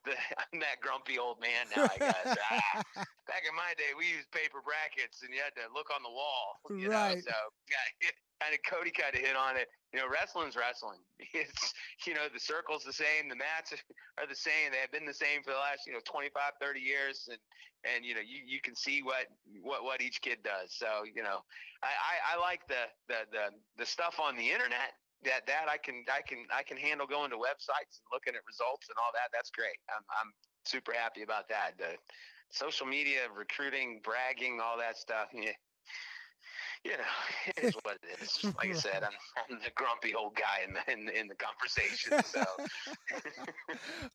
Speaker 14: the I'm that grumpy old man now. I guess. ah, back in my day, we used paper brackets, and you had to look on the wall. You
Speaker 4: Right.
Speaker 14: Know? So yeah, kind of Cody kind of hit on it. You know, wrestling's wrestling. [laughs] It's you know the circle's the same, the mats [laughs] are the same. They have been the same for the last you know 25, 30 years, and and you know you, you can see what what what each kid does. So you know, I, I, I like the, the the the stuff on the internet. That that I can I can I can handle going to websites and looking at results and all that. That's great. I'm I'm super happy about that. The social media, recruiting, bragging, all that stuff. [laughs] Yeah, you know, [laughs] it is what it is. Like I [laughs] said, I'm, I'm the grumpy old guy in the in, the- in the conversation. So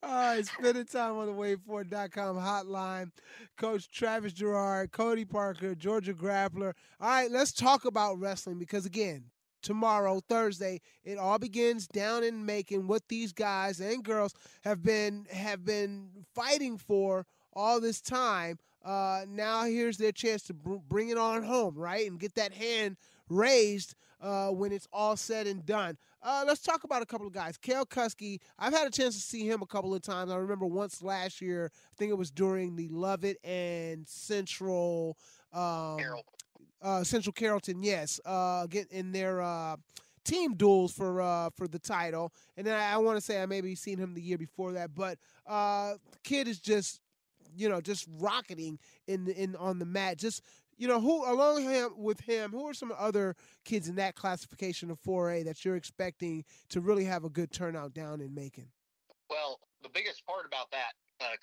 Speaker 4: All right, spending time on the wayforward.com hotline. Coach Travis Jarrard, Cody Parker, Georgia Grappler. All right, let's talk about wrestling because, again, tomorrow, Thursday, it all begins down in Macon. What these guys and girls have been have been fighting for all this time. Uh, now here's their chance to br- bring it on home, right, and get that hand raised uh, when it's all said and done. Uh, let's talk about a couple of guys. Kale Kusky, I've had a chance to see him a couple of times. I remember once last year, I think it was during the Lovett and Central um, uh, Central Carrollton, yes, uh, get in their uh, team duels for uh, for the title. And then I, I want to say I maybe seen him the year before that, but uh, kid is just you know just rocketing in the, in on the mat. Just you know who along him with him. Who are some other kids in that classification of 4A that you're expecting to really have a good turnout down in Macon?
Speaker 13: Well, the biggest part about that uh,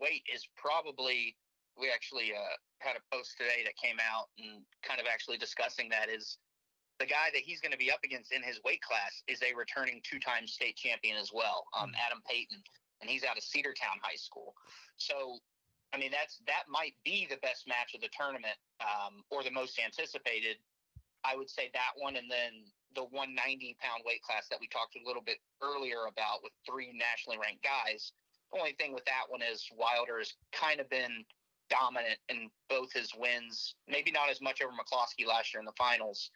Speaker 13: weight is probably we actually uh, had a post today that came out and kind of actually discussing that is the guy that he's going to be up against in his weight class is a returning two-time state champion as well, um, Adam Payton, and he's out of Cedartown High School. So, I mean, that's that might be the best match of the tournament um, or the most anticipated. I would say that one, and then the 190 pound weight class that we talked a little bit earlier about with three nationally ranked guys. The only thing with that one is Wilder has kind of been dominant in both his wins. Maybe not as much over McCloskey last year in the finals,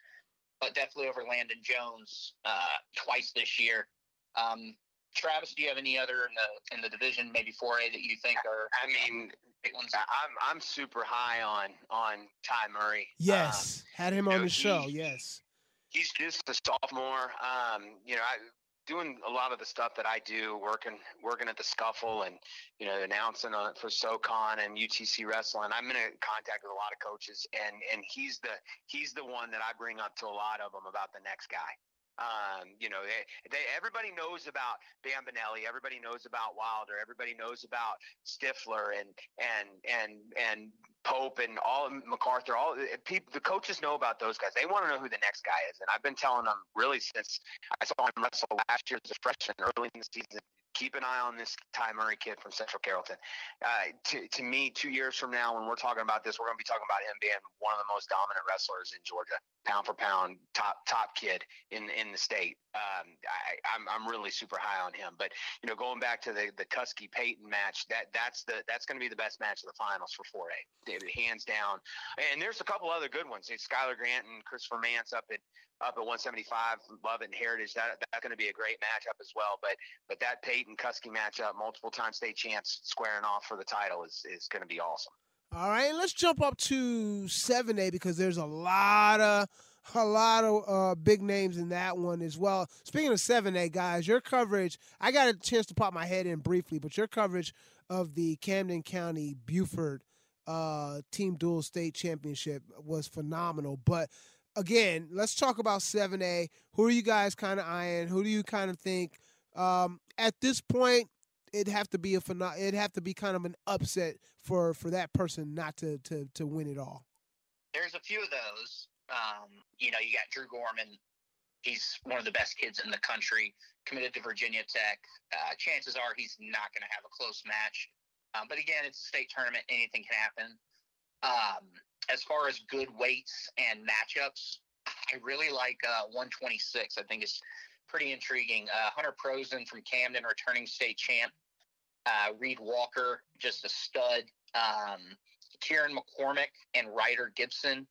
Speaker 13: but definitely over Landon Jones uh, twice this year. Um, Travis, do you have any other in the in the division, maybe 4A, that you think are?
Speaker 14: I mean, I'm I'm super high on on Ty Murray.
Speaker 4: Yes, had him on
Speaker 14: know,
Speaker 4: the show.
Speaker 14: he-
Speaker 4: Yes.
Speaker 14: he's just a sophomore. Um, you know, I, doing a lot of the stuff that I do, working working at the Scuffle, and you know, announcing on, for SoCon and UTC Wrestling. I'm in contact with a lot of coaches, and and he's the he's the one that I bring up to a lot of them about the next guy. Um, you know, they, they everybody knows about Bambinelli, everybody knows about Wilder, everybody knows about Stifler and and and and Pope and all MacArthur. All people, the coaches know about those guys. They want to know who the next guy is, and I've been telling them really since I saw him wrestle last year as a freshman, early in the season. Keep an eye on this Ty Murray kid from Central Carrollton. Uh, to, to me, two years from now, when we're talking about this, we're going to be talking about him being one of the most dominant wrestlers in Georgia, pound for pound, top top kid in in the state. Um, I, I'm I'm really super high on him. But you know, going back to the the Kusky Payton match, that that's the that's going to be the best match of the finals for 4A, hands down. And there's a couple other good ones. It's Skylar Grant and Christopher Mance up at up at 175, Lovett and Heritage. That that's going to be a great matchup as well. But but that Peyton Kusky matchup, multiple time state champs squaring off for the title is is going to be awesome.
Speaker 4: All right, let's jump up to 7A because there's a lot of a lot of uh, big names in that one as well. Speaking of 7A guys, your coverage, I got a chance to pop my head in briefly, but your coverage of the Camden County Buford uh, Team Dual State Championship was phenomenal. But again, let's talk about 7A. Who are you guys kind of eyeing? Who do you kind of think um, at this point it'd have to be a it'd have to be kind of an upset for for that person not to to to win it all.
Speaker 13: there's a few of those. Um, you know, you got Drew Gorman. He's one of the best kids in the country, committed to Virginia Tech. Uh, chances are he's not going to have a close match. Um, but again, it's a state tournament; anything can happen. Um, as far as good weights and matchups, I really like uh, 126. I think it's pretty intriguing. Uh, Hunter Prosen from Camden, returning state champ. Uh, Reed Walker, just a stud. Um, Kieran McCormick and Ryder Gibson.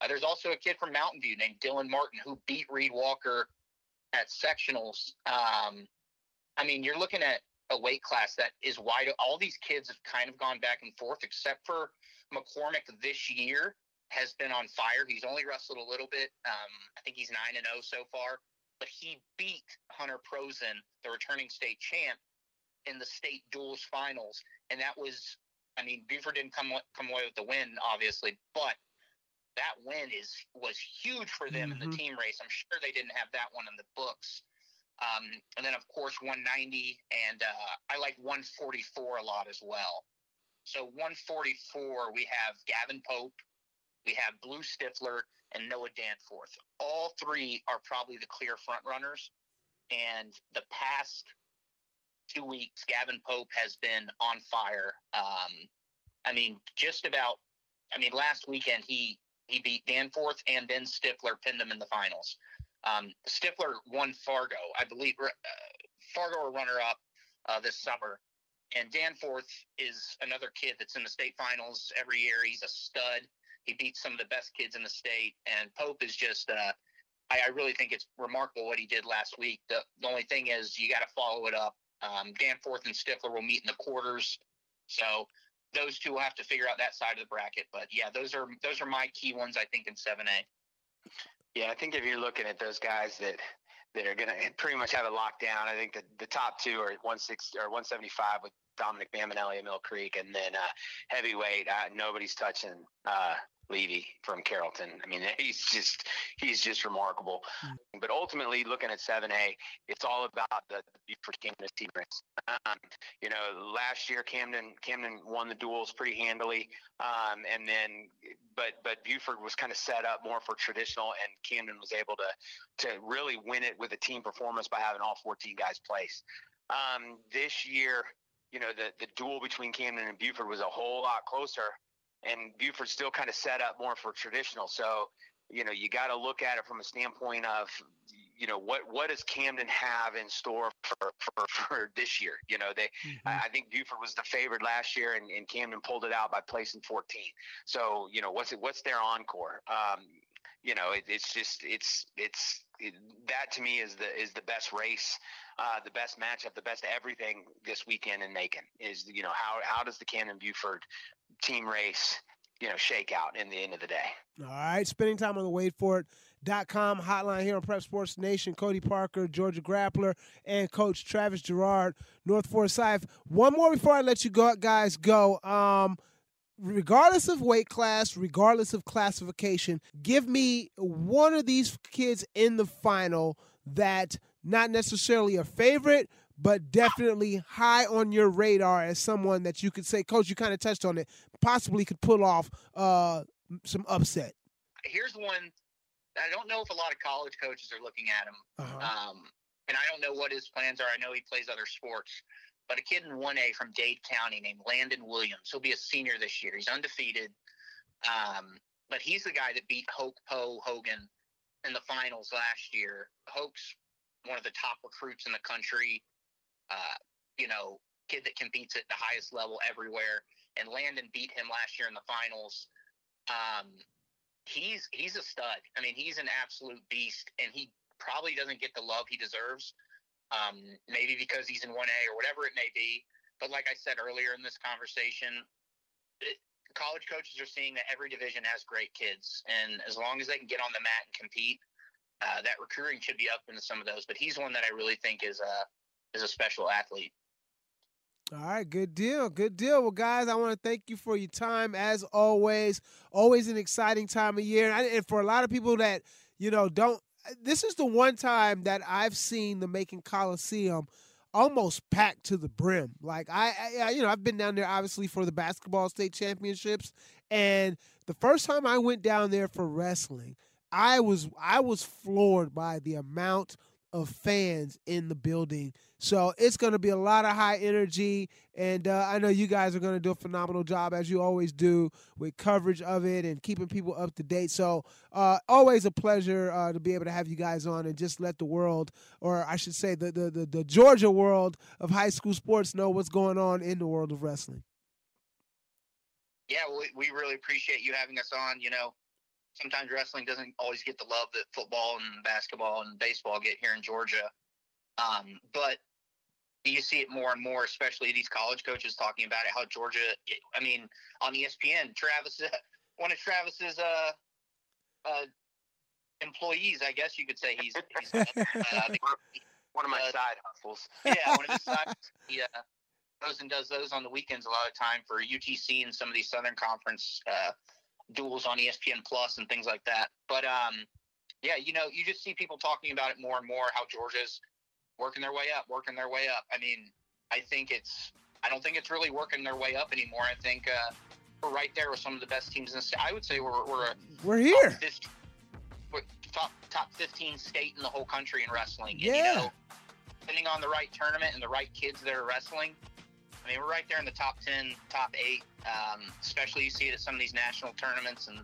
Speaker 13: Uh, there's also a kid from Mountain View named Dylan Martin who beat Reed Walker at sectionals. Um, I mean, you're looking at a weight class that is wide. All these kids have kind of gone back and forth, except for McCormick this year has been on fire. He's only wrestled a little bit. Um, I think he's nine and zero so far, but he beat Hunter Prosen, the returning state champ, in the state duels finals, and that was. I mean, Buford didn't come come away with the win, obviously, but that win is was huge for them mm-hmm. in the mm-hmm. team race. I'm sure they didn't have that one in the books. Um, and then of course 190, and uh, I like 144 a lot as well. So 144, we have Gavin Pope, we have Blue Stifler, and Noah Danforth. All three are probably the clear front runners. And the past two weeks, Gavin Pope has been on fire. Um, I mean, just about. I mean, last weekend he he beat Danforth and then Stifler pinned him in the finals. Um, Stifler won Fargo, I believe. Uh, Fargo a runner up uh, this summer, and Danforth is another kid that's in the state finals every year. He's a stud. He beats some of the best kids in the state, and Pope is just. Uh, I, I really think it's remarkable what he did last week. The, the only thing is you got to follow it up. Um, Danforth and Stifler will meet in the quarters, so those two will have to figure out that side of the bracket. But yeah, those are those are my key ones. I think in seven A.
Speaker 14: Yeah, I think if you're looking at those guys that that are going to pretty much have it locked down, I think that the top two are 160 or 175 with Dominic Bamanelli at Mill Creek, and then uh, heavyweight. Uh, nobody's touching uh, Levy from Carrollton. I mean, he's just he's just remarkable. Mm-hmm. But ultimately, looking at 7A, it's all about the, the for Camden team race. Um, you know, last year Camden Camden won the duels pretty handily, um, and then but but Buford was kind of set up more for traditional, and Camden was able to to really win it with a team performance by having all 14 guys place. Um, this year, you know, the the duel between Camden and Buford was a whole lot closer and Buford still kind of set up more for traditional. So, you know, you got to look at it from a standpoint of, you know, what what does Camden have in store for for, for this year? You know, they mm-hmm. I think Buford was the favorite last year, and, and Camden pulled it out by placing 14. So, you know, what's it, what's their encore? Um, you know, it, it's just it's it's it, that to me is the is the best race, uh, the best matchup, the best everything this weekend in Macon is you know how how does the Camden Buford team race you know shakeout in the end of the day.
Speaker 4: All right, spending time on the wait for it. Dot com hotline here on Prep Sports Nation. Cody Parker, Georgia Grappler, and Coach Travis Jarrard, North Forsyth. One more before I let you go, guys go. Um, regardless of weight class, regardless of classification, give me one of these kids in the final that not necessarily a favorite, but definitely high on your radar as someone that you could say, Coach, you kind of touched on it, possibly could pull off uh, some upset.
Speaker 13: Here's one. I don't know if a lot of college coaches are looking at him, uh-huh. um, and I don't know what his plans are. I know he plays other sports, but a kid in 1A from Dade County named Landon Williams. He'll be a senior this year. He's undefeated, um, but he's the guy that beat Hoke Poe Hogan in the finals last year. Hoke's one of the top recruits in the country. Uh, you know, kid that competes at the highest level everywhere. And Landon beat him last year in the finals. Um, he's he's a stud. I mean, he's an absolute beast, and he probably doesn't get the love he deserves. Um, maybe because he's in 1A or whatever it may be. But like I said earlier in this conversation, it, college coaches are seeing that every division has great kids, and as long as they can get on the mat and compete, uh, that recruiting should be up into some of those. But he's one that I really think is a is a special athlete.
Speaker 4: All right, good deal. Good deal. Well, guys, I want to thank you for your time as always. Always an exciting time of year. And for a lot of people that, you know, don't, this is the one time that I've seen the Macon Coliseum almost packed to the brim. Like I, I, you know, I've been down there obviously for the basketball state championships, and the first time I went down there for wrestling, I was I was floored by the amount of fans in the building. So it's going to be a lot of high energy, and uh, I know you guys are going to do a phenomenal job as you always do with coverage of it and keeping people up to date. So uh, always a pleasure uh, to be able to have you guys on and just let the world, or I should say the, the the the Georgia world of high school sports, know what's going on in the world of wrestling.
Speaker 13: Yeah, we, we really appreciate you having us on. You know, sometimes wrestling doesn't always get the love that football and basketball and baseball get here in Georgia. Um, but you see it more and more, especially these college coaches talking about it. How Georgia, I mean, on ESPN, Travis, [laughs] one of Travis's uh, uh, employees, I guess you could say he's, he's uh, [laughs]
Speaker 14: one of my
Speaker 13: uh,
Speaker 14: side hustles.
Speaker 13: yeah, one of his [laughs] side. Yeah uh, goes and does those on the weekends a lot of time for UTC and some of these Southern Conference uh, duels on ESPN Plus and things like that. But um, yeah, you know, you just see people talking about it more and more. How Georgia's working their way up, working their way up. I mean, I think it's. I don't think it's really working their way up anymore. I think uh, we're right there with some of the best teams in the state. I would say we're we're
Speaker 4: We're here.
Speaker 13: top 15, we're top top fifteen state in the whole country in wrestling. And,
Speaker 4: Yeah.
Speaker 13: you know, depending on the right tournament and the right kids that are wrestling, I mean, we're right there in the top 10, top eight. Um, especially you see it at some of these national tournaments and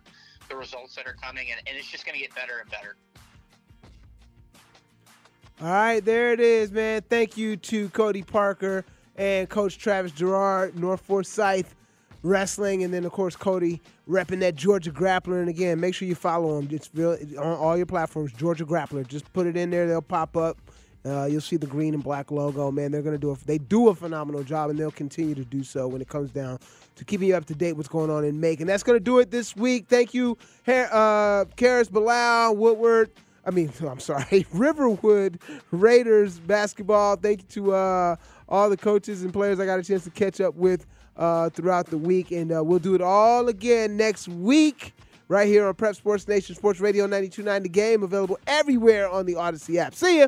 Speaker 13: the results that are coming, and, and it's just going to get better and better.
Speaker 4: All right, there it is, man. Thank you to Cody Parker and Coach Travis Jarrard, North Forsyth Wrestling, and then of course Cody repping that Georgia Grappler. And again, make sure you follow him. It's real on all your platforms. Georgia Grappler. Just put it in there; they'll pop up. Uh, you'll see the green and black logo. Man, they're gonna do a, they do a phenomenal job, and they'll continue to do so when it comes down to keeping you up to date what's going on in Macon. And that's gonna do it this week. Thank you, uh, Karris Bilal, Woodward. I mean, [laughs] I'm sorry, [laughs] Riverwood Raiders basketball. Thank you to uh, all the coaches and players I got a chance to catch up with uh, throughout the week, and uh, we'll do it all again next week. Right here on Prep Sports Nation Sports Radio 92.9 The Game, available everywhere on the Audacy app. See ya.